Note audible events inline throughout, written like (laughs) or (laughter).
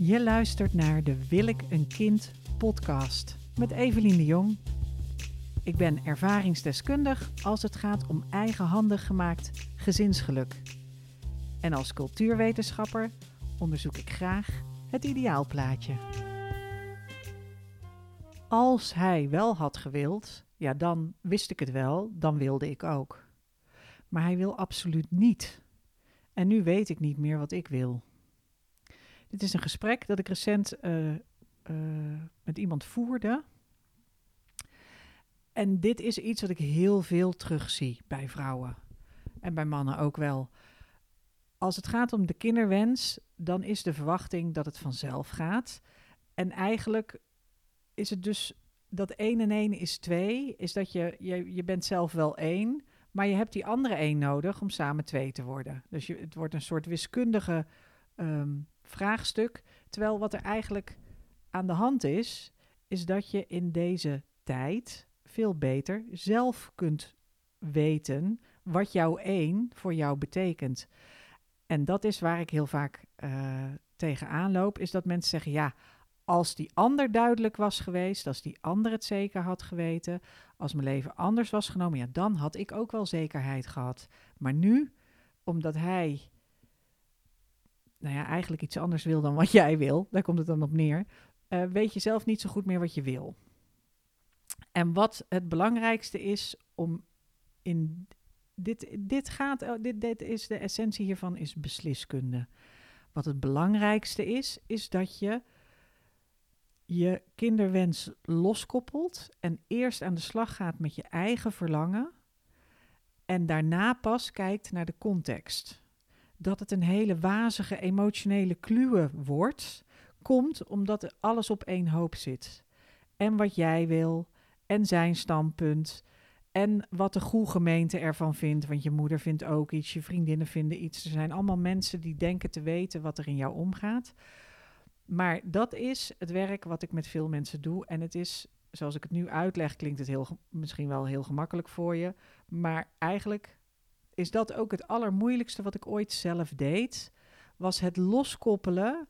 Je luistert naar de Wil ik een kind podcast met Evelien de Jong. Ik ben ervaringsdeskundig als het gaat om eigenhandig gemaakt gezinsgeluk. En als cultuurwetenschapper onderzoek ik graag het ideaalplaatje. Als hij wel had gewild, ja, dan wist ik het wel, dan wilde ik ook. Maar hij wil absoluut niet. En nu weet ik niet meer wat ik wil. Dit is een gesprek dat ik recent uh, uh, met iemand voerde. En dit is iets wat ik heel veel terugzie bij vrouwen. En bij mannen ook wel. Als het gaat om de kinderwens, dan is de verwachting dat het vanzelf gaat. En eigenlijk is het dus dat één en één is twee. Is dat je, je, je bent zelf wel één, maar je hebt die andere één nodig om samen twee te worden. Dus je, het wordt een soort wiskundige um, vraagstuk. Terwijl wat er eigenlijk aan de hand is, is dat je in deze tijd veel beter zelf kunt weten wat jouw één voor jou betekent. En dat is waar ik heel vaak uh, tegenaan loop, is dat mensen zeggen, ja, als die ander duidelijk was geweest, als die ander het zeker had geweten, als mijn leven anders was genomen, ja, dan had ik ook wel zekerheid gehad. Maar nu, omdat hij nou ja, eigenlijk iets anders wil dan wat jij wil, daar komt het dan op neer, uh, weet je zelf niet zo goed meer wat je wil. En wat het belangrijkste is om in dit, dit gaat, oh, dit, dit is de essentie hiervan, is besliskunde. Wat het belangrijkste is, is dat je je kinderwens loskoppelt en eerst aan de slag gaat met je eigen verlangen en daarna pas kijkt naar de context dat het een hele wazige emotionele kluwe wordt, komt omdat alles op één hoop zit. En wat jij wil, en zijn standpunt, en wat de goede gemeente ervan vindt. Want je moeder vindt ook iets, je vriendinnen vinden iets. Er zijn allemaal mensen die denken te weten wat er in jou omgaat. Maar dat is het werk wat ik met veel mensen doe. En het is, zoals ik het nu uitleg, klinkt het heel, misschien wel heel gemakkelijk voor je. Maar eigenlijk is dat ook het allermoeilijkste wat ik ooit zelf deed. Was het loskoppelen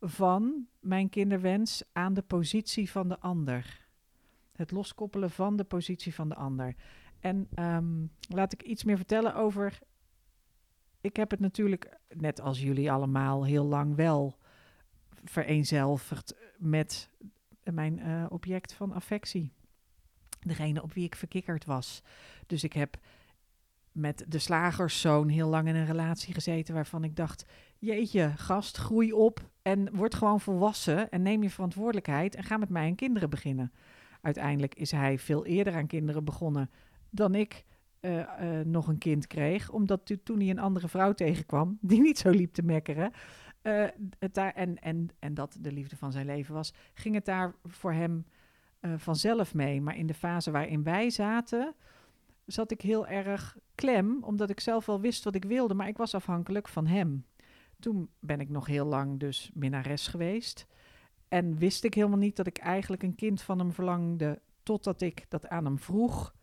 van mijn kinderwens aan de positie van de ander. Het loskoppelen van de positie van de ander. En um, laat ik iets meer vertellen over. Ik heb het natuurlijk, net als jullie allemaal, heel lang wel vereenzelvigd met mijn uh, object van affectie. Degene op wie ik verkikkerd was. Dus ik heb met de slagerszoon heel lang in een relatie gezeten waarvan ik dacht: jeetje, gast, groei op en word gewoon volwassen en neem je verantwoordelijkheid en ga met mij aan kinderen beginnen. Uiteindelijk is hij veel eerder aan kinderen begonnen dan ik uh, uh, nog een kind kreeg, omdat toen hij een andere vrouw tegenkwam (laughs) die niet zo liep te mekkeren. Het daar, en, en, en dat de liefde van zijn leven was, ging het daar voor hem vanzelf mee. Maar in de fase waarin wij zaten, zat ik heel erg klem, omdat ik zelf wel wist wat ik wilde, maar ik was afhankelijk van hem. Toen ben ik nog heel lang dus minnares geweest. En wist ik helemaal niet dat ik eigenlijk een kind van hem verlangde, totdat ik dat aan hem vroeg.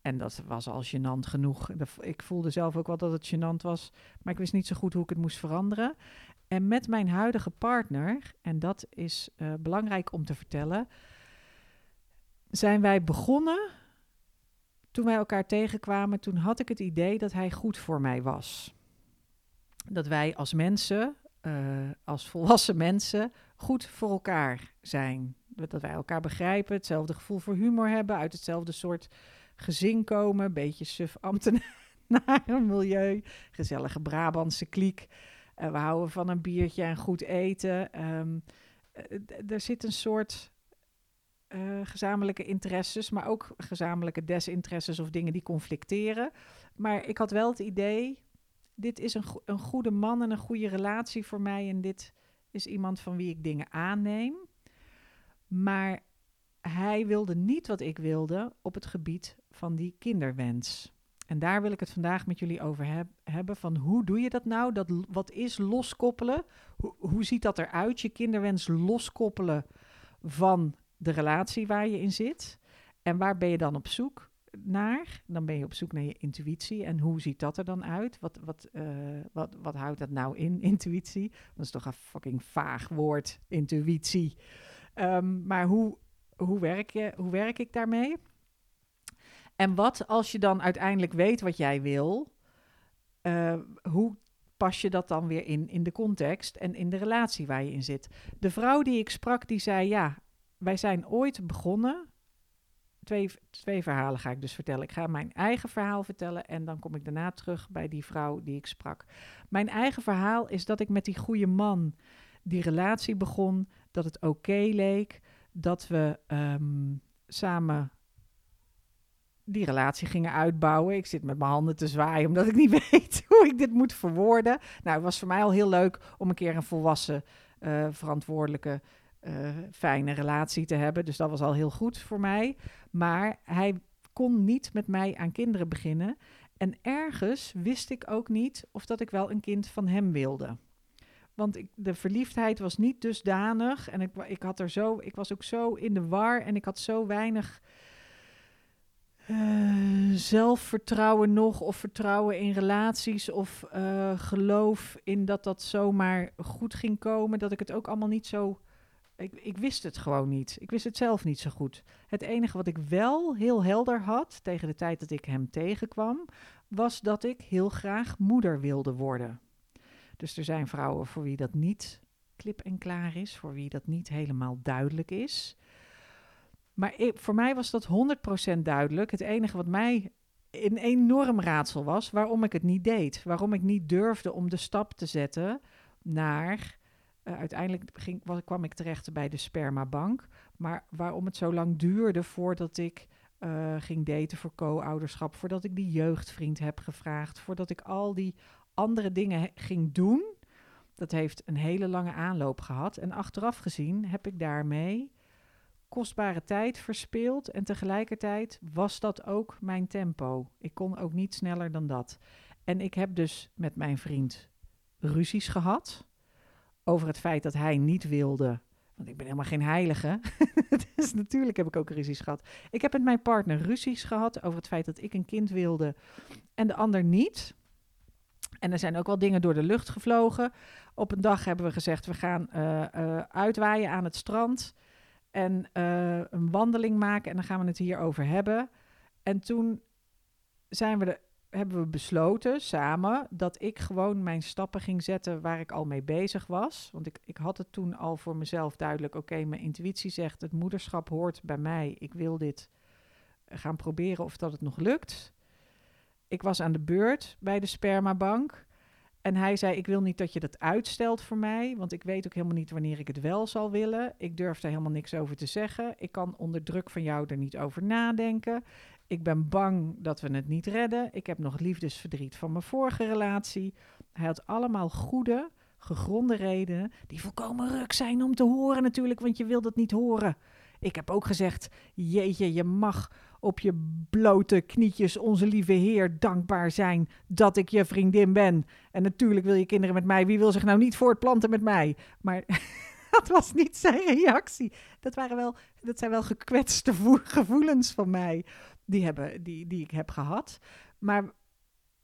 En dat was al gênant genoeg. Ik voelde zelf ook wel dat het gênant was, maar ik wist niet zo goed hoe ik het moest veranderen. En met mijn huidige partner, en dat is uh, belangrijk om te vertellen, zijn wij begonnen toen wij elkaar tegenkwamen, toen had ik het idee dat hij goed voor mij was. Dat wij als mensen, uh, als volwassen mensen, goed voor elkaar zijn. Dat wij elkaar begrijpen, hetzelfde gevoel voor humor hebben, uit hetzelfde soort gezin komen, een beetje suf (laughs) milieu, gezellige Brabantse kliek. Uh, we houden van een biertje en goed eten. Um, er zit een soort uh, gezamenlijke interesses, maar ook gezamenlijke desinteresses of dingen die conflicteren. Maar ik had wel het idee, dit is een, een goede man en een goede relatie voor mij en dit is iemand van wie ik dingen aanneem. Maar hij wilde niet wat ik wilde op het gebied van die kinderwens. En daar wil ik het vandaag met jullie over heb, hebben. Van hoe doe je dat nou? Dat, wat is loskoppelen? Hoe, hoe ziet dat eruit? Je kinderwens loskoppelen van de relatie waar je in zit. En waar ben je dan op zoek? naar. Dan ben je op zoek naar je intuïtie. En hoe ziet dat er dan uit? Wat, wat, uh, wat, wat houdt dat nou in, (laughs) intuïtie? Dat is toch een fucking vaag woord, intuïtie. Um, maar hoe, hoe, werk je, hoe werk ik daarmee? En wat als je dan uiteindelijk weet wat jij wil? Uh, hoe pas je dat dan weer in in de context en in de relatie waar je in zit? De vrouw die ik sprak, die zei: Ja, wij zijn ooit begonnen twee, twee verhalen ga ik dus vertellen. Ik ga mijn eigen verhaal vertellen en dan kom ik daarna terug bij die vrouw die ik sprak. Mijn eigen verhaal is dat ik met die goede man die relatie begon, dat het oké leek, dat we ehm, samen die relatie gingen uitbouwen. Ik zit met mijn handen te zwaaien omdat ik niet (laughs) weet hoe ik dit moet verwoorden. Nou, het was voor mij al heel leuk om een keer een volwassen, uh, verantwoordelijke fijne relatie te hebben. Dus dat was al heel goed voor mij. Maar hij kon niet met mij aan kinderen beginnen. En ergens wist ik ook niet of dat ik wel een kind van hem wilde. Want ik, de verliefdheid was niet dusdanig. En ik, ik, had er zo, ik was ook zo in de war. En ik had zo weinig uh, zelfvertrouwen nog. Of vertrouwen in relaties. Of uh, geloof in dat dat zomaar goed ging komen. Dat ik het ook allemaal niet zo ik, ik wist het gewoon niet. Ik wist het zelf niet zo goed. Het enige wat ik wel heel helder had tegen de tijd dat ik hem tegenkwam, was dat ik heel graag moeder wilde worden. Dus er zijn vrouwen voor wie dat niet klip en klaar is, voor wie dat niet helemaal duidelijk is. Maar voor mij was dat 100% duidelijk. Het enige wat mij een enorm raadsel was, waarom ik het niet deed. Waarom ik niet durfde om de stap te zetten naar uh, uiteindelijk ging, kwam ik terecht bij de spermabank. Maar waarom het zo lang duurde voordat ik uh, ging daten voor co-ouderschap, voordat ik die jeugdvriend heb gevraagd, voordat ik al die andere dingen ging doen, dat heeft een hele lange aanloop gehad. En achteraf gezien heb ik daarmee kostbare tijd verspeeld en tegelijkertijd was dat ook mijn tempo. Ik kon ook niet sneller dan dat. En ik heb dus met mijn vriend ruzies gehad over het feit dat hij niet wilde. Want ik ben helemaal geen heilige. (laughs) dus natuurlijk heb ik ook ruzies gehad. Ik heb met mijn partner ruzies gehad over het feit dat ik een kind wilde en de ander niet. En er zijn ook wel dingen door de lucht gevlogen. Op een dag hebben we gezegd: we gaan uh, uh, uitwaaien aan het strand. En uh, een wandeling maken. En dan gaan we het hierover hebben. En toen zijn we er hebben we besloten samen dat ik gewoon mijn stappen ging zetten waar ik al mee bezig was. Want ik, ik had het toen al voor mezelf duidelijk. Oké, mijn intuïtie zegt het moederschap hoort bij mij. Ik wil dit gaan proberen of dat het nog lukt. Ik was aan de beurt bij de spermabank. En hij zei: Ik wil niet dat je dat uitstelt voor mij, want ik weet ook helemaal niet wanneer ik het wel zal willen. Ik durf er helemaal niks over te zeggen. Ik kan onder druk van jou er niet over nadenken. Ik ben bang dat we het niet redden. Ik heb nog liefdesverdriet van mijn vorige relatie. Hij had allemaal goede, gegronde redenen, die volkomen ruk zijn om te horen natuurlijk, want je wil dat niet horen. Ik heb ook gezegd, jeetje, je mag op je blote knietjes onze lieve Heer dankbaar zijn dat ik je vriendin ben. En natuurlijk wil je kinderen met mij. Wie wil zich nou niet voortplanten met mij? Maar (laughs) dat was niet zijn reactie. Dat, waren wel, dat zijn wel gekwetste gevoelens van mij die, hebben, die, die ik heb gehad. Maar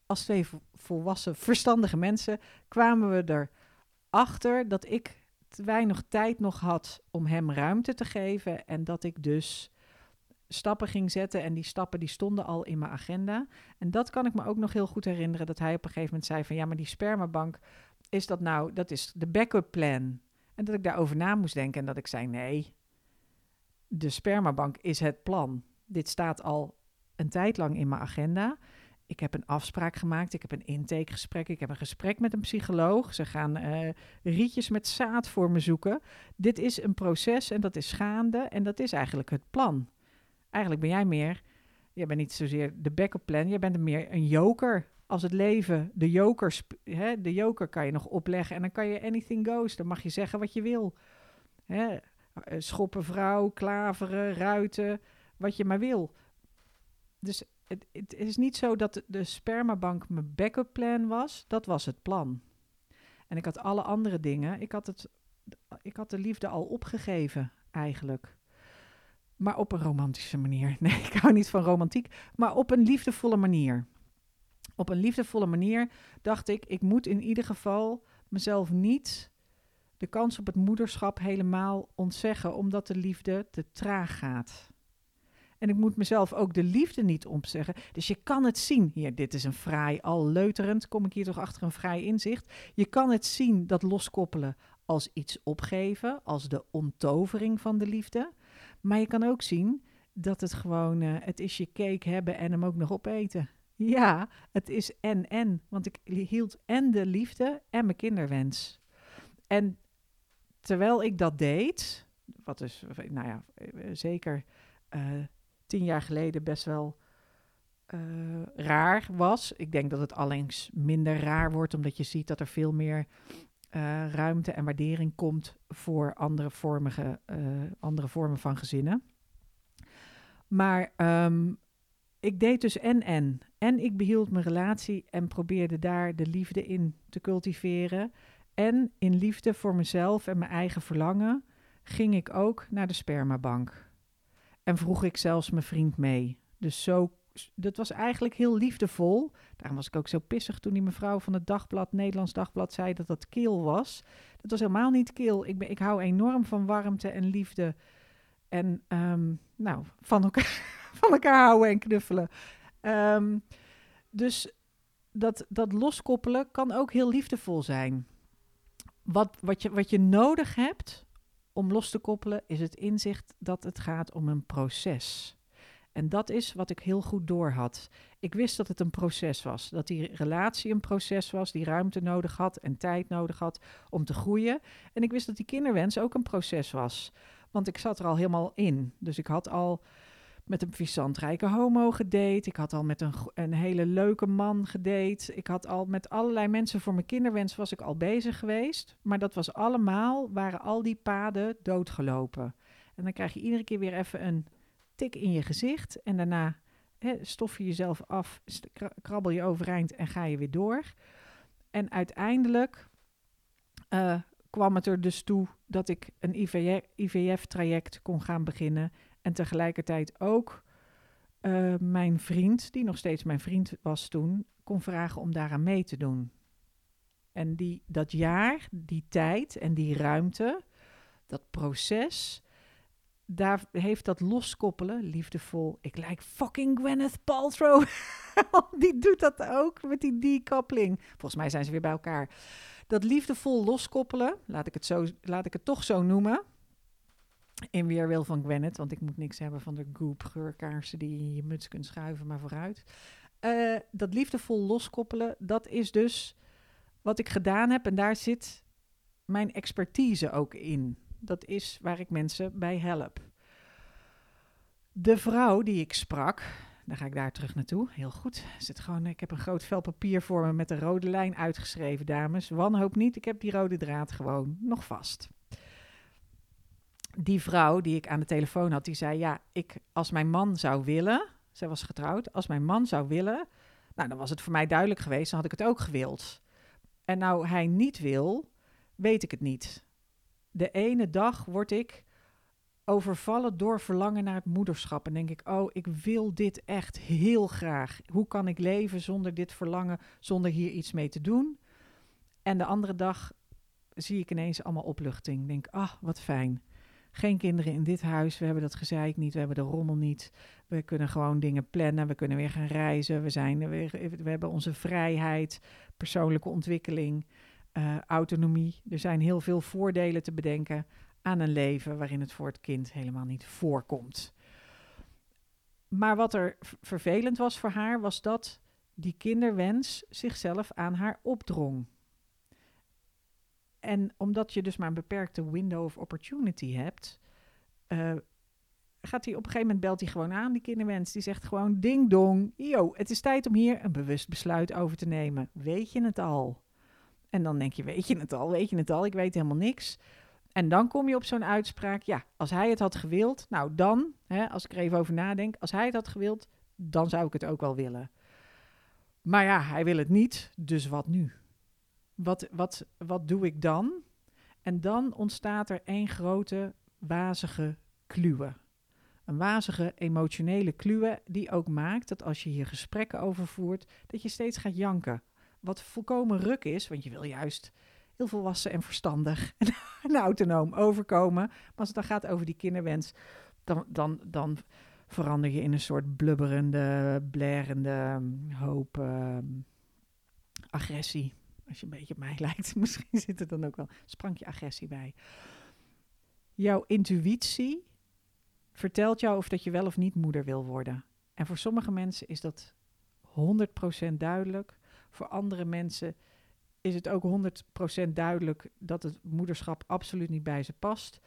als twee volwassen, verstandige mensen kwamen we erachter dat ik te weinig tijd nog had om hem ruimte te geven. En dat ik dus stappen ging zetten. En die stappen die stonden al in mijn agenda. En dat kan ik me ook nog heel goed herinneren. Dat hij op een gegeven moment zei van ja, maar die spermabank, is dat nou, dat is de backup plan. En dat ik daarover na moest denken en dat ik zei nee, de spermabank is het plan dit staat al een tijd lang in mijn agenda. Ik heb een afspraak gemaakt, ik heb een intakegesprek, ik heb een gesprek met een psycholoog. Ze gaan uh, rietjes met zaad voor me zoeken. Dit is een proces en dat is gaande en dat is eigenlijk het plan. Eigenlijk ben jij meer, jij bent niet zozeer de backup plan, jij bent meer een joker. Als het leven, de joker, hè, de joker kan je nog opleggen en dan kan je anything goes. Dan mag je zeggen wat je wil. Hè, eh, schoppen vrouw, klaveren, ruiten wat je maar wil. Dus het, het is niet zo dat de spermabank mijn backup plan was. Dat was het plan. En ik had alle andere dingen. Ik had, het, ik had de liefde al opgegeven, eigenlijk. Maar op een romantische manier. (laughs) Nee, ik hou niet van romantiek. Maar op een liefdevolle manier. Op een liefdevolle manier dacht ik, ik moet in ieder geval mezelf niet de kans op het moederschap helemaal ontzeggen, omdat de liefde te traag gaat. En ik moet mezelf ook de liefde niet ontzeggen. Dus je kan het zien. Hier, dit is een fraai, al leuterend, kom ik hier toch achter een vrij inzicht. Je kan het zien, dat loskoppelen, als iets opgeven, als de onttovering van de liefde. Maar je kan ook zien dat het gewoon, uh, het is je cake hebben en hem ook nog opeten. Ja, het is en en. Want ik hield en de liefde en mijn kinderwens. En terwijl ik dat deed, wat dus, nou ja, zeker uh, tien jaar geleden best wel uh, raar was. Ik denk dat het allengs minder raar wordt, omdat je ziet dat er veel meer uh, ruimte en waardering komt voor andere, vormige, andere vormen van gezinnen. Maar um, ik deed dus en en. En ik behield mijn relatie en probeerde daar de liefde in te cultiveren. En in liefde voor mezelf en mijn eigen verlangen ging ik ook naar de spermabank. En vroeg ik zelfs mijn vriend mee. Dus zo, dat was eigenlijk heel liefdevol. Daarom was ik ook zo pissig toen die mevrouw van het dagblad, Nederlands Dagblad, zei dat dat keel was. Dat was helemaal niet keel. Ik, ben, ik hou enorm van warmte en liefde. En um, nou, van elkaar, (laughs) van elkaar houden en knuffelen. Um, dus dat, dat loskoppelen kan ook heel liefdevol zijn. Wat, wat, je, wat je nodig hebt om los te koppelen, is het inzicht dat het gaat om een proces. En dat is wat ik heel goed doorhad. Ik wist dat het een proces was. Dat die relatie een proces was, die ruimte nodig had en tijd nodig had om te groeien. En ik wist dat die kinderwens ook een proces was. Want ik zat er al helemaal in. Dus ik had al met een visantrijke homo gedate. Ik had al met een, een hele leuke man gedate. Ik had al met allerlei mensen voor mijn kinderwens was ik al bezig geweest. Maar dat was allemaal, waren al die paden doodgelopen. En dan krijg je iedere keer weer even een tik in je gezicht. En daarna hè, stof je jezelf af, krabbel je overeind en ga je weer door. En uiteindelijk uh, kwam het er dus toe dat ik een IVF-traject kon gaan beginnen. En tegelijkertijd ook uh, mijn vriend, die nog steeds mijn vriend was toen, kon vragen om daaraan mee te doen. En die, dat jaar, die tijd en die ruimte, dat proces, daar heeft dat loskoppelen, liefdevol. Ik lijk fucking Gwyneth Paltrow. (laughs) die doet dat ook met die decoupling. Volgens mij zijn ze weer bij elkaar. Dat liefdevol loskoppelen, laat ik het, zo, laat ik het toch zo noemen. In weerwil van Gwyneth, want ik moet niks hebben van de goop geurkaarsen die je in je muts kunt schuiven, maar vooruit. Uh, dat liefdevol loskoppelen, dat is dus wat ik gedaan heb en daar zit mijn expertise ook in. Dat is waar ik mensen bij help. De vrouw die ik sprak, dan ga ik daar terug naartoe. Heel goed. Zit gewoon, ik heb een groot vel papier voor me met een rode lijn uitgeschreven, dames. Wanhoop niet, ik heb die rode draad gewoon nog vast. Die vrouw die ik aan de telefoon had, die zei: Ja, ik, als mijn man zou willen, zij was getrouwd, als mijn man zou willen, nou dan was het voor mij duidelijk geweest, dan had ik het ook gewild. En nou hij niet wil, weet ik het niet. De ene dag word ik overvallen door verlangen naar het moederschap. En denk ik, oh, ik wil dit echt heel graag. Hoe kan ik leven zonder dit verlangen, zonder hier iets mee te doen? En de andere dag zie ik ineens allemaal opluchting. Denk, ah, wat fijn. Geen kinderen in dit huis, we hebben dat gezeik niet, we hebben de rommel niet. We kunnen gewoon dingen plannen, we kunnen weer gaan reizen, we, zijn weer, we hebben onze vrijheid, persoonlijke ontwikkeling, uh, autonomie. Er zijn heel veel voordelen te bedenken aan een leven waarin het voor het kind helemaal niet voorkomt. Maar wat er vervelend was voor haar, was dat die kinderwens zichzelf aan haar opdrong. En omdat je dus maar een beperkte window of opportunity hebt, uh, gaat hij op een gegeven moment belt hij gewoon aan, die kinderwens. Die zegt gewoon ding dong, yo, het is tijd om hier een bewust besluit over te nemen. Weet je het al? En dan denk je, weet je het al, weet je het al, ik weet helemaal niks. En dan kom je op zo'n uitspraak, ja, als hij het had gewild, nou dan, hè, als ik er even over nadenk, als hij het had gewild, dan zou ik het ook wel willen. Maar ja, hij wil het niet, dus wat nu? Wat, wat, wat doe ik dan? En dan ontstaat er één grote wazige kluwe. een wazige emotionele kluwe die ook maakt dat als je hier gesprekken over voert, dat je steeds gaat janken. Wat volkomen ruk is, want je wil juist heel volwassen en verstandig (laughs) en, autonoom overkomen. Maar als het dan gaat over die kinderwens, dan, dan, dan verander je in een soort blubberende, blerende hoop ehm, agressie. Als je een beetje op mij (laughs) lijkt, misschien zit er dan ook wel sprankje agressie bij. Jouw intuïtie vertelt jou of dat je wel of niet moeder wil worden. En voor sommige mensen is dat 100% duidelijk. Voor andere mensen is het ook 100% duidelijk dat het moederschap absoluut niet bij ze past.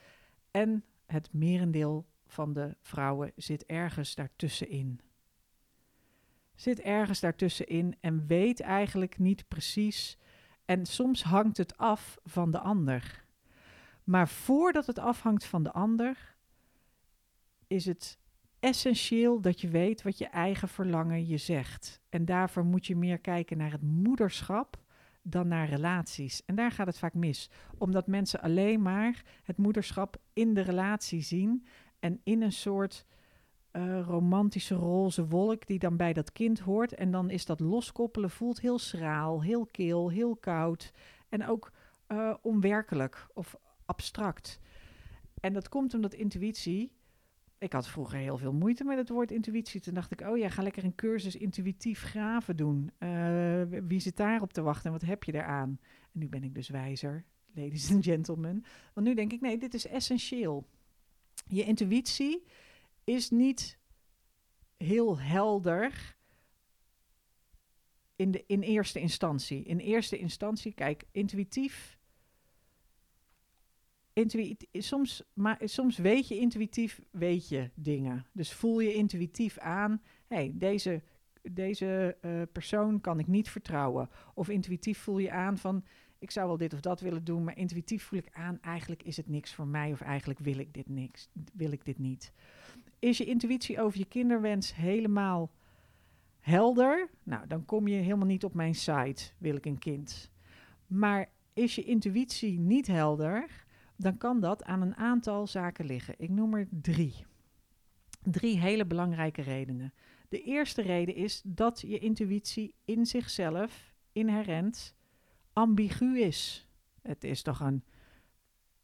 En het merendeel van de vrouwen zit ergens daartussenin. Zit ergens daartussenin en weet eigenlijk niet precies. En soms hangt het af van de ander. Maar voordat het afhangt van de ander, is het essentieel dat je weet wat je eigen verlangen je zegt. En daarvoor moet je meer kijken naar het moederschap dan naar relaties. En daar gaat het vaak mis, omdat mensen alleen maar het moederschap in de relatie zien en in een soort uh, romantische roze wolk die dan bij dat kind hoort. En dan is dat loskoppelen, voelt heel schraal, heel kil, heel koud en ook uh, onwerkelijk of abstract. En dat komt omdat intuïtie. Ik had vroeger heel veel moeite met het woord intuïtie. Toen dacht ik, oh ja, ga lekker een cursus intuïtief graven doen. Uh, wie zit daarop te wachten en wat heb je eraan? En nu ben ik dus wijzer, ladies and gentlemen. Want nu denk ik, nee, dit is essentieel. Je intuïtie is niet heel helder in, de, in eerste instantie. In eerste instantie, kijk, intuïtief. Intuïtief, soms, maar soms weet je intuïtief, weet je dingen. Dus voel je intuïtief aan, hey, deze, deze uh, persoon kan ik niet vertrouwen. Of intuïtief voel je aan van, ik zou wel dit of dat willen doen, maar intuïtief voel ik aan, eigenlijk is het niks voor mij of eigenlijk wil ik dit niks, wil ik dit niet. Is je intuïtie over je kinderwens helemaal helder? Nou, dan kom je helemaal niet op mijn site, wil ik een kind. Maar is je intuïtie niet helder, dan kan dat aan een aantal zaken liggen. Ik noem er drie. Drie hele belangrijke redenen. De eerste reden is dat je intuïtie in zichzelf inherent ambigu is. Het is toch een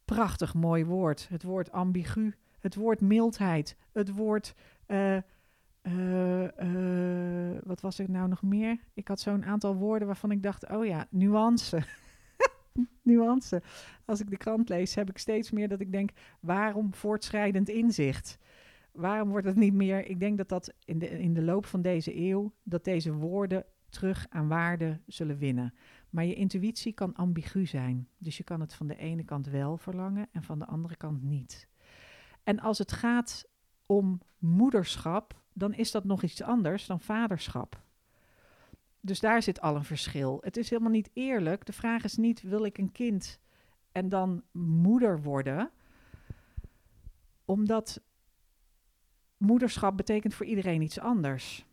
prachtig mooi woord. Het woord ambigu, het woord mildheid, het woord. Uh, uh, uh, wat was er nou nog meer? Ik had zo'n aantal woorden waarvan ik dacht: oh ja, nuance. (laughs) nuance. Als ik de krant lees, heb ik steeds meer dat ik denk: waarom voortschrijdend inzicht? Waarom wordt het niet meer? Ik denk dat dat in de, in de loop van deze eeuw, dat deze woorden terug aan waarde zullen winnen. Maar je intuïtie kan ambigu zijn. Dus je kan het van de ene kant wel verlangen en van de andere kant niet. En als het gaat om moederschap, dan is dat nog iets anders dan vaderschap. Dus daar zit al een verschil. Het is helemaal niet eerlijk. De vraag is niet: wil ik een kind en dan moeder worden? Omdat moederschap betekent voor iedereen iets anders.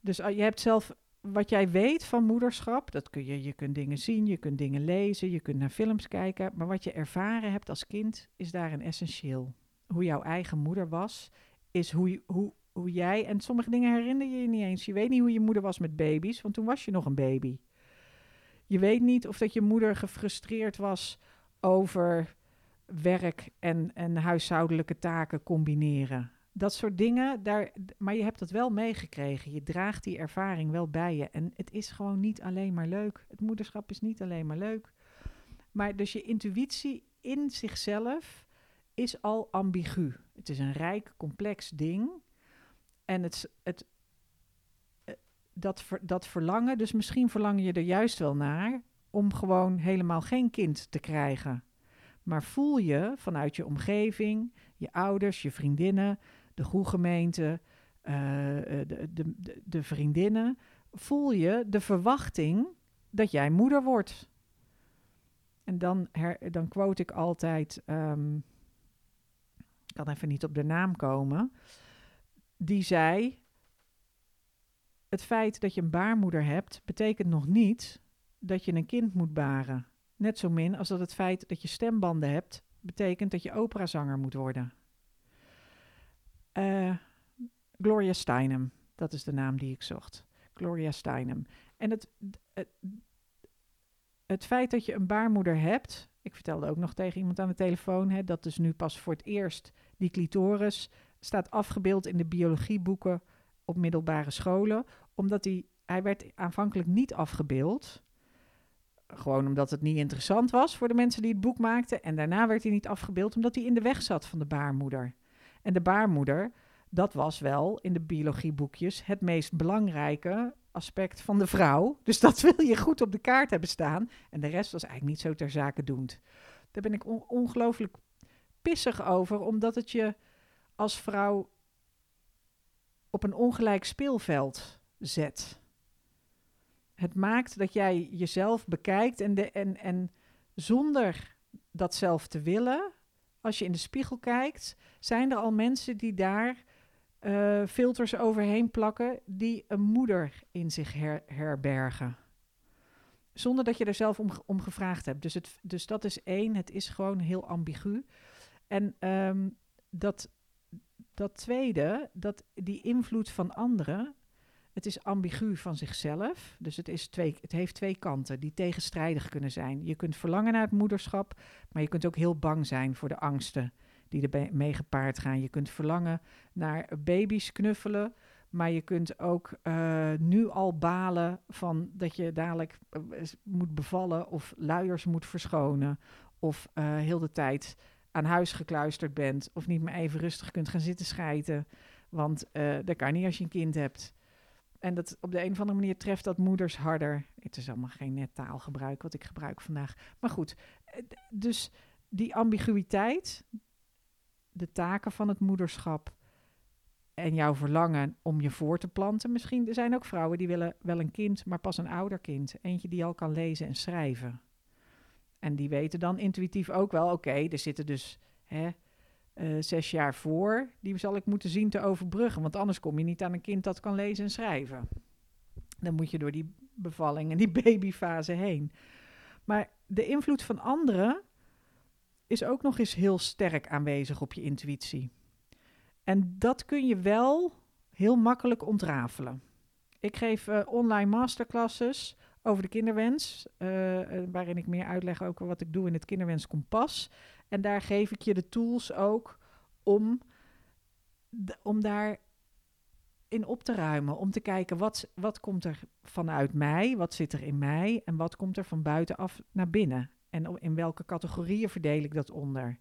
Dus je hebt zelf wat jij weet van moederschap, dat kun je, je kunt dingen zien, je kunt dingen lezen, je kunt naar films kijken, maar wat je ervaren hebt als kind is daarin essentieel. Hoe jouw eigen moeder was, is hoe, hoe, hoe jij, en sommige dingen herinner je je niet eens. Je weet niet hoe je moeder was met baby's, want toen was je nog een baby. Je weet niet of dat je moeder gefrustreerd was over werk en, en huishoudelijke taken combineren. Dat soort dingen, daar, maar je hebt dat wel meegekregen. Je draagt die ervaring wel bij je. En het is gewoon niet alleen maar leuk. Het moederschap is niet alleen maar leuk. Maar dus je intuïtie in zichzelf is al ambigu. Het is een rijk, complex ding. En het, het, eh, dat, dat verlangen, dus misschien verlang je er juist wel naar om gewoon helemaal geen kind te krijgen. Maar voel je vanuit je omgeving, je ouders, je vriendinnen, de groegemeente, uh, de, de, de, de vriendinnen, voel je de verwachting dat jij moeder wordt. En dan, her, dan quote ik altijd, um, ik kan even niet op de naam komen, die zei, het feit dat je een baarmoeder hebt, betekent nog niet dat je een kind moet baren. Net zo min als dat het feit dat je stembanden hebt, betekent dat je operazanger moet worden. Eh, Gloria Steinem, dat is de naam die ik zocht. Gloria Steinem. En het, het, het feit dat je een baarmoeder hebt, ik vertelde ook nog tegen iemand aan de telefoon, hè, dat dus nu pas voor het eerst die clitoris staat afgebeeld in de biologieboeken op middelbare scholen, omdat hij, hij werd aanvankelijk niet afgebeeld. Gewoon omdat het niet interessant was voor de mensen die het boek maakten. En daarna werd hij niet afgebeeld omdat hij in de weg zat van de baarmoeder. En de baarmoeder, dat was wel in de biologieboekjes het meest belangrijke aspect van de vrouw. Dus dat wil je goed op de kaart hebben staan. En de rest was eigenlijk niet zo ter zake doend. Daar ben ik ongelooflijk pissig over, omdat het je als vrouw op een ongelijk speelveld zet. Het maakt dat jij jezelf bekijkt en, en, en zonder dat zelf te willen, als je in de spiegel kijkt, zijn er al mensen die daar uh, filters overheen plakken die een moeder in zich herbergen. Zonder dat je er zelf om, om gevraagd hebt. Dus, het, dus dat is één, het is gewoon heel ambigu. En um, dat, dat tweede, dat die invloed van anderen, het is ambigu van zichzelf. Dus het, is twee, het heeft twee kanten die tegenstrijdig kunnen zijn. Je kunt verlangen naar het moederschap, maar je kunt ook heel bang zijn voor de angsten die ermee gepaard gaan. Je kunt verlangen naar baby's knuffelen, maar je kunt ook uh, nu al balen van dat je dadelijk uh, moet bevallen of luiers moet verschonen of uh, heel de tijd aan huis gekluisterd bent of niet meer even rustig kunt gaan zitten schijten, want dat kan niet als je een kind hebt. En dat op de een of andere manier treft dat moeders harder. Het is allemaal geen net taalgebruik wat ik gebruik vandaag. Maar goed, dus die ambiguïteit, de taken van het moederschap en jouw verlangen om je voor te planten. Misschien er zijn ook vrouwen die willen wel een kind, maar pas een ouder kind. Eentje die al kan lezen en schrijven. En die weten dan intuïtief ook wel, oké, er zitten dus hè, uh, zes jaar voor. Die zal ik moeten zien te overbruggen, want anders kom je niet aan een kind dat kan lezen en schrijven. Dan moet je door die bevalling en die (laughs) babyfase heen. Maar de invloed van anderen is ook nog eens heel sterk aanwezig op je intuïtie. En dat kun je wel heel makkelijk ontrafelen. Ik geef uh, online masterclasses over de kinderwens, uh, waarin ik meer uitleg over wat ik doe in het kinderwenskompas. En daar geef ik je de tools ook om, om daar in op te ruimen. Om te kijken wat, wat komt er vanuit mij, wat zit er in mij en wat komt er van buitenaf naar binnen. En in welke categorieën verdeel ik dat onder?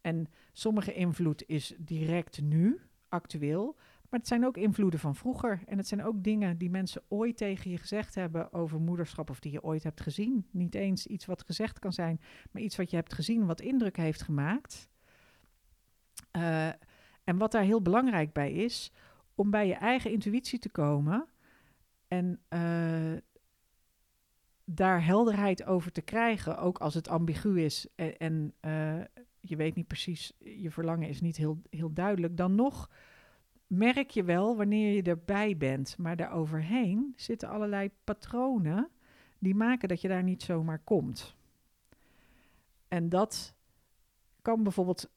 En sommige invloed is direct nu, actueel. Maar het zijn ook invloeden van vroeger. En het zijn ook dingen die mensen ooit tegen je gezegd hebben over moederschap of die je ooit hebt gezien. Niet eens iets wat gezegd kan zijn, maar iets wat je hebt gezien wat indruk heeft gemaakt. Uh, en wat daar heel belangrijk bij is, om bij je eigen intuïtie te komen en uh, daar helderheid over te krijgen, ook als het ambigu is en, uh, je weet niet precies, je verlangen is niet heel, heel duidelijk, dan nog merk je wel wanneer je erbij bent. Maar daaroverheen zitten allerlei patronen die maken dat je daar niet zomaar komt. En dat kan bijvoorbeeld,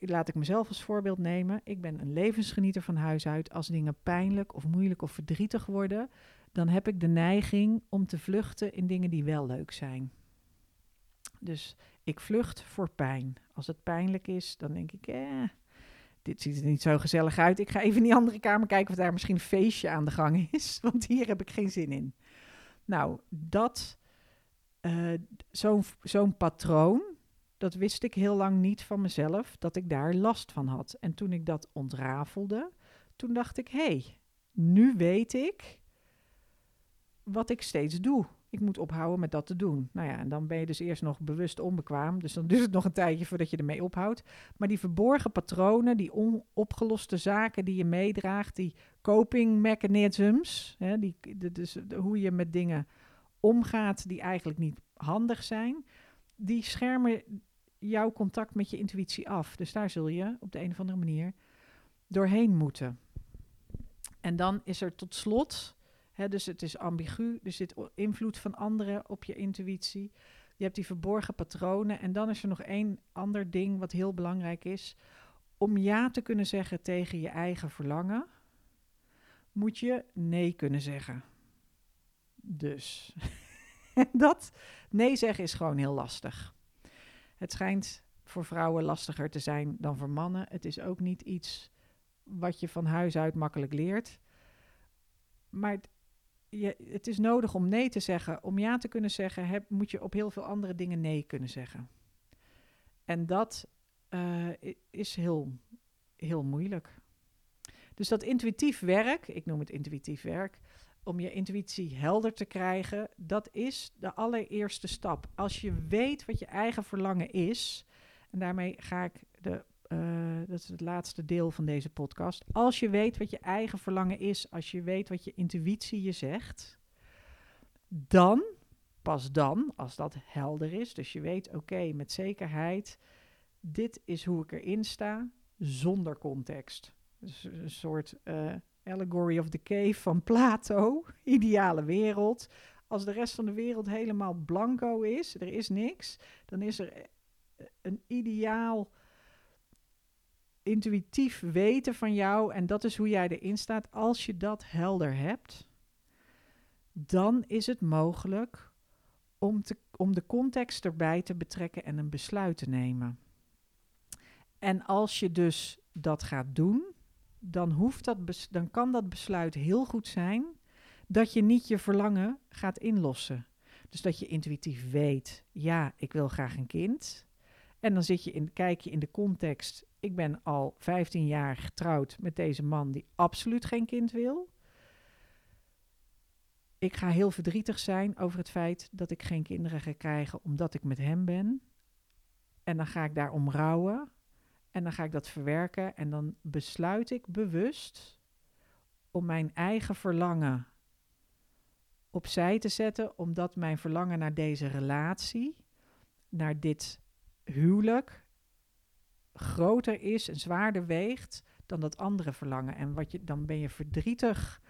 laat ik mezelf als voorbeeld nemen. Ik ben een levensgenieter van huis uit. Als dingen pijnlijk of moeilijk of verdrietig worden, dan heb ik de neiging om te vluchten in dingen die wel leuk zijn. Dus ik vlucht voor pijn. Als het pijnlijk is, dan denk ik, eh, dit ziet er niet zo gezellig uit. Ik ga even in die andere kamer kijken of daar misschien een feestje aan de gang is. (laughs) Want hier heb ik geen zin in. Nou, dat, uh, zo'n zo'n patroon, dat wist ik heel lang niet van mezelf, dat ik daar last van had. En toen ik dat ontrafelde, toen dacht ik, hé, hey, nu weet ik wat ik steeds doe ik moet ophouden met dat te doen. Nou ja, en dan ben je dus eerst nog bewust onbekwaam. Dus dan duurt het nog een tijdje voordat je ermee ophoudt. Maar die verborgen patronen, die onopgeloste zaken die je meedraagt, die coping mechanisms, hè, die, dus hoe je met dingen omgaat die eigenlijk niet handig zijn, die schermen jouw contact met je intuïtie af. Dus daar zul je op de een of andere manier doorheen moeten. En dan is er tot slot dus het is ambigu, er zit invloed van anderen op je intuïtie. Je hebt die verborgen patronen. En dan is er nog één ander ding wat heel belangrijk is. om ja te kunnen zeggen tegen je eigen verlangen, moet je nee kunnen zeggen. Dus (laughs) dat nee zeggen is gewoon heel lastig. Het schijnt voor vrouwen lastiger te zijn dan voor mannen. Het is ook niet iets wat je van huis uit makkelijk leert. Maar het is nodig om nee te zeggen. Om ja te kunnen zeggen, heb, moet je op heel veel andere dingen nee kunnen zeggen. En dat uh, is heel, heel moeilijk. Dus dat intuïtief werk, ik noem het intuïtief werk, om je intuïtie helder te krijgen, dat is de allereerste stap. Als je weet wat je eigen verlangen is, en daarmee ga ik de, uh, dat is het laatste deel van deze podcast. Als je weet wat je eigen verlangen is, als je weet wat je intuïtie je zegt, dan, pas dan, als dat helder is, dus je weet, oké, met zekerheid, dit is hoe ik erin sta, zonder context. Dus een soort uh, Allegory of the Cave van Plato, (laughs) ideale wereld. Als de rest van de wereld helemaal blanco is, er is niks, dan is er eh, een ideaal intuïtief weten van jou en dat is hoe jij erin staat. Als je dat helder hebt, dan is het mogelijk om, te, om de context erbij te betrekken en een besluit te nemen. En als je dus dat gaat doen, dan, hoeft dat dan kan dat besluit heel goed zijn dat je niet je verlangen gaat inlossen. Dus dat je intuïtief weet, ja, ik wil graag een kind. En dan zit je in, kijk je in de context, ik ben al 15 jaar getrouwd met deze man die absoluut geen kind wil. Ik ga heel verdrietig zijn over het feit dat ik geen kinderen ga krijgen omdat ik met hem ben. En dan ga ik daarom rouwen. En dan ga ik dat verwerken en dan besluit ik bewust om mijn eigen verlangen opzij te zetten, omdat mijn verlangen naar deze relatie, naar dit huwelijk, groter is en zwaarder weegt dan dat andere verlangen. En wat je, dan ben je verdrietig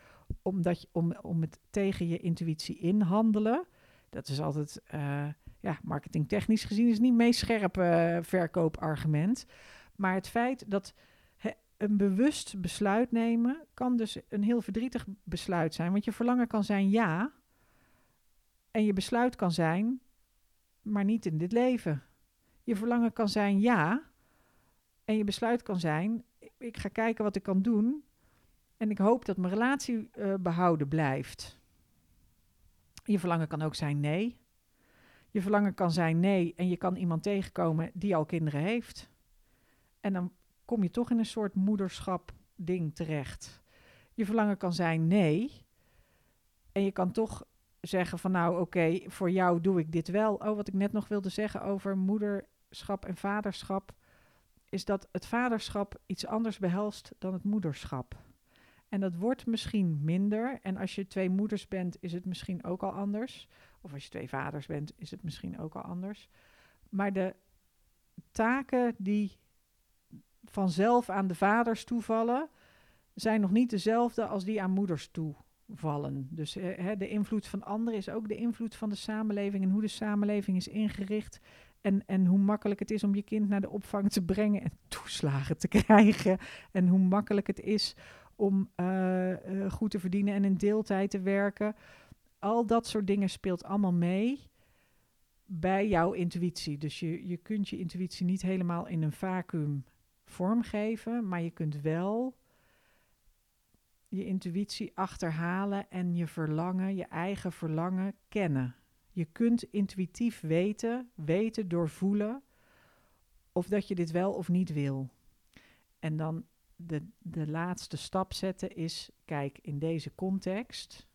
omdat je, om, om het tegen je intuïtie inhandelen. Dat is altijd, uh, ja, marketingtechnisch gezien is niet het meest scherpe uh, verkoopargument. Maar het feit dat een bewust besluit nemen kan dus een heel verdrietig besluit zijn. Want je verlangen kan zijn ja. En je besluit kan zijn, maar niet in dit leven. Je verlangen kan zijn ja. En je besluit kan zijn, ik ga kijken wat ik kan doen. En ik hoop dat mijn relatie uh, behouden blijft. Je verlangen kan ook zijn nee. Je verlangen kan zijn nee en je kan iemand tegenkomen die al kinderen heeft. En dan kom je toch in een soort moederschap ding terecht. Je verlangen kan zijn nee. En je kan toch zeggen van nou oké, voor jou doe ik dit wel. Oh, wat ik net nog wilde zeggen over moederschap en vaderschap, is dat het vaderschap iets anders behelst dan het moederschap. En dat wordt misschien minder. En als je twee moeders bent, is het misschien ook al anders. Of als je twee vaders bent, is het misschien ook al anders. Maar de taken die vanzelf aan de vaders toevallen, zijn nog niet dezelfde als die aan moeders toevallen. Dus eh, de invloed van anderen is ook de invloed van de samenleving en hoe de samenleving is ingericht. En, en hoe makkelijk het is om je kind naar de opvang te brengen en toeslagen te krijgen. En hoe makkelijk het is om uh, uh, goed te verdienen en in deeltijd te werken. Al dat soort dingen speelt allemaal mee bij jouw intuïtie. Dus je, je kunt je intuïtie niet helemaal in een vacuüm vormgeven, maar je kunt wel je intuïtie achterhalen en je verlangen, je eigen verlangen kennen. Je kunt intuïtief weten, weten doorvoelen of dat je dit wel of niet wil. En dan de, de laatste stap zetten is, kijk, in deze context,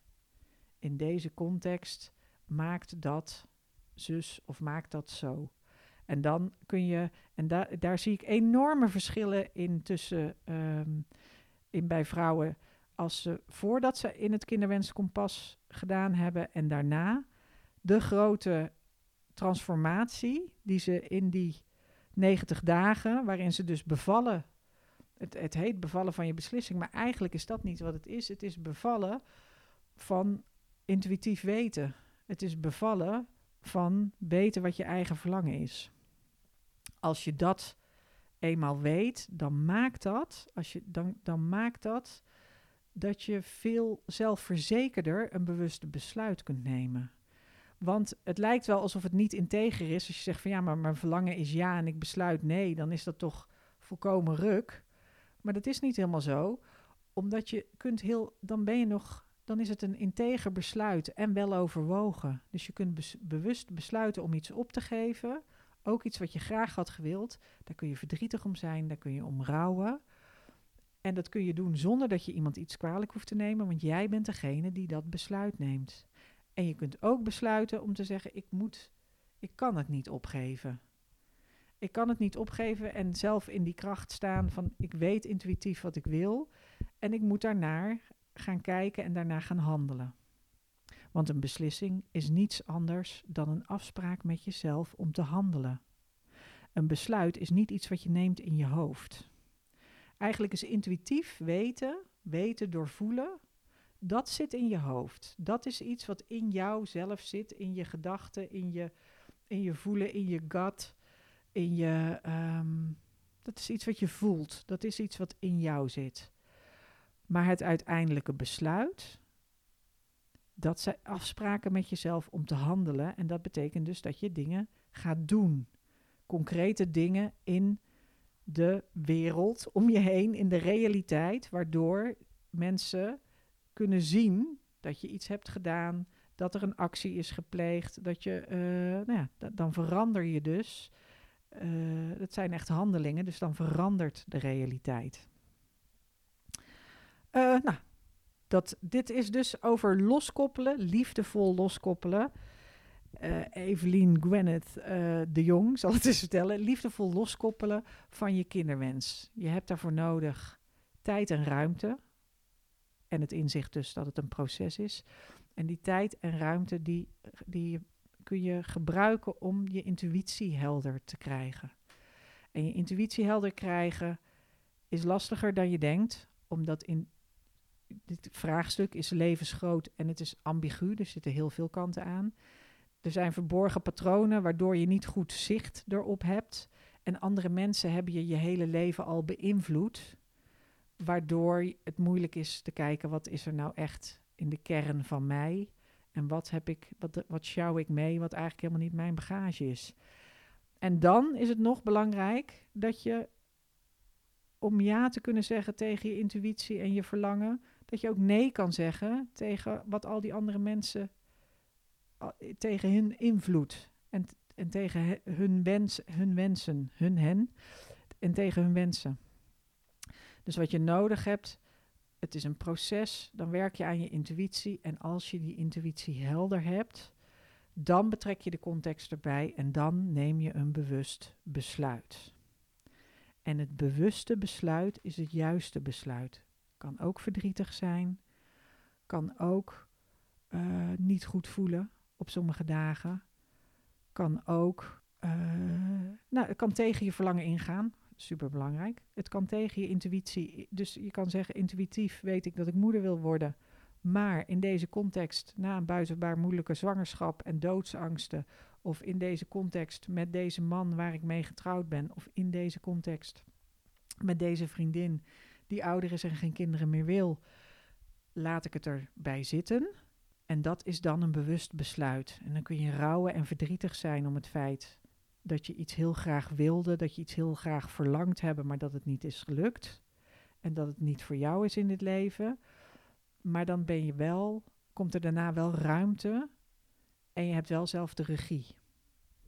in deze context maakt dat zus of maakt dat zo. En dan kun je, en da daar zie ik enorme verschillen in tussen um, in bij vrouwen als ze voordat ze in het kinderwenskompas gedaan hebben en daarna de grote transformatie die ze in die 90 dagen, waarin ze dus bevallen. Het, het heet bevallen van je beslissing, maar eigenlijk is dat niet wat het is. Het is bevallen van intuïtief weten. Het is bevallen van weten wat je eigen verlangen is. Als je dat eenmaal weet, dan maakt dat, als je, dan, dan maakt dat dat je veel zelfverzekerder een bewuste besluit kunt nemen. Want het lijkt wel alsof het niet integer is. Als je zegt van ja, maar mijn verlangen is ja en ik besluit nee, dan is dat toch volkomen ruk. Maar dat is niet helemaal zo, omdat je kunt heel, dan ben je nog, dan is het een integer besluit en wel overwogen. Dus je kunt bewust besluiten om iets op te geven, ook iets wat je graag had gewild. Daar kun je verdrietig om zijn, daar kun je om rouwen. En dat kun je doen zonder dat je iemand iets kwalijk hoeft te nemen, want jij bent degene die dat besluit neemt. En je kunt ook besluiten om te zeggen: ik moet, ik kan het niet opgeven. Ik kan het niet opgeven en zelf in die kracht staan van ik weet intuïtief wat ik wil en ik moet daarnaar gaan kijken en daarna gaan handelen. Want een beslissing is niets anders dan een afspraak met jezelf om te handelen. Een besluit is niet iets wat je neemt in je hoofd. Eigenlijk is intuïtief weten, weten door voelen, dat zit in je hoofd. Dat is iets wat in jou zelf zit, in je gedachten, in je, in je voelen, in je gut, in je. Ehm, dat is iets wat je voelt. Dat is iets wat in jou zit. Maar het uiteindelijke besluit, dat zijn afspraken met jezelf om te handelen. En dat betekent dus dat je dingen gaat doen. Concrete dingen in de wereld om je heen, in de realiteit, waardoor mensen kunnen zien dat je iets hebt gedaan, dat er een actie is gepleegd, dat je, uh, nou ja, dan verander je dus. Uh, dat zijn echt handelingen, dus dan verandert de realiteit. Uh, nou, dat, dit is dus over loskoppelen, liefdevol loskoppelen. Evelien Gwyneth de Jong zal het eens vertellen. Liefdevol loskoppelen van je kinderwens. Je hebt daarvoor nodig tijd en ruimte. En het inzicht dus dat het een proces is. En die tijd en ruimte, die, die kun je gebruiken om je intuïtie helder te krijgen. En je intuïtie helder krijgen is lastiger dan je denkt, omdat in dit vraagstuk is levensgroot en het is ambigu, er zitten heel veel kanten aan. Er zijn verborgen patronen waardoor je niet goed zicht erop hebt. En andere mensen hebben je je hele leven al beïnvloed waardoor het moeilijk is te kijken wat is er nou echt in de kern van mij en wat heb ik, wat, wat sjouw ik mee, wat eigenlijk helemaal niet mijn bagage is. En dan is het nog belangrijk dat je, om ja te kunnen zeggen tegen je intuïtie en je verlangen, dat je ook nee kan zeggen tegen wat al die andere mensen, tegen hun invloed en, en tegen hun, wens, hun wensen, hun hen en tegen hun wensen. Dus wat je nodig hebt, het is een proces, dan werk je aan je intuïtie. En als je die intuïtie helder hebt, dan betrek je de context erbij en dan neem je een bewust besluit. En het bewuste besluit is het juiste besluit. Kan ook verdrietig zijn, kan ook uh, niet goed voelen op sommige dagen, kan ook, uh, nou, het kan tegen je verlangen ingaan super belangrijk. Het kan tegen je intuïtie. Dus je kan zeggen, intuïtief weet ik dat ik moeder wil worden. Maar in deze context, na een buitenbaar moeilijke zwangerschap en doodsangsten, of in deze context met deze man waar ik mee getrouwd ben, of in deze context met deze vriendin die ouder is en geen kinderen meer wil, laat ik het erbij zitten. En dat is dan een bewust besluit. En dan kun je rouwen en verdrietig zijn om het feit dat je iets heel graag wilde, dat je iets heel graag verlangd hebben, maar dat het niet is gelukt. En dat het niet voor jou is in dit leven. Maar dan ben je wel, komt er daarna wel ruimte en je hebt wel zelf de regie.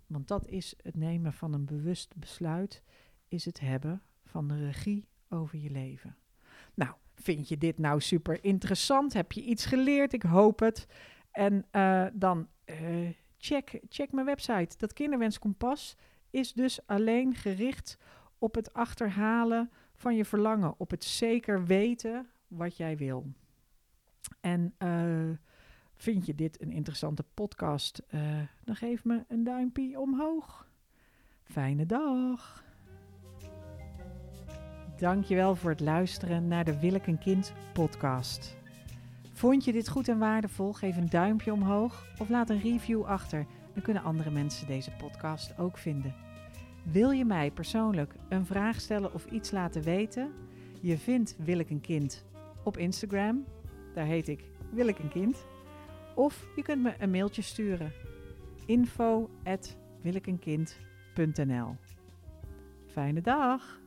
Want dat is het nemen van een bewust besluit, is het hebben van de regie over je leven. Nou, vind je dit nou super interessant? Heb je iets geleerd? Ik hoop het. En uh, dan uh, check, check mijn website. Dat kinderwenskompas is dus alleen gericht op het achterhalen van je verlangen, op het zeker weten wat jij wil. En uh, vind je dit een interessante podcast? Uh, dan geef me een duimpje omhoog. Fijne dag. Dankjewel voor het luisteren naar de Wil ik een kind podcast. Vond je dit goed en waardevol? Geef een duimpje omhoog of laat een review achter. Dan kunnen andere mensen deze podcast ook vinden. Wil je mij persoonlijk een vraag stellen of iets laten weten? Je vindt Wil ik een kind op Instagram. Daar heet ik Wil ik een kind. Of je kunt me een mailtje sturen. info@wilikenkind.nl Fijne dag!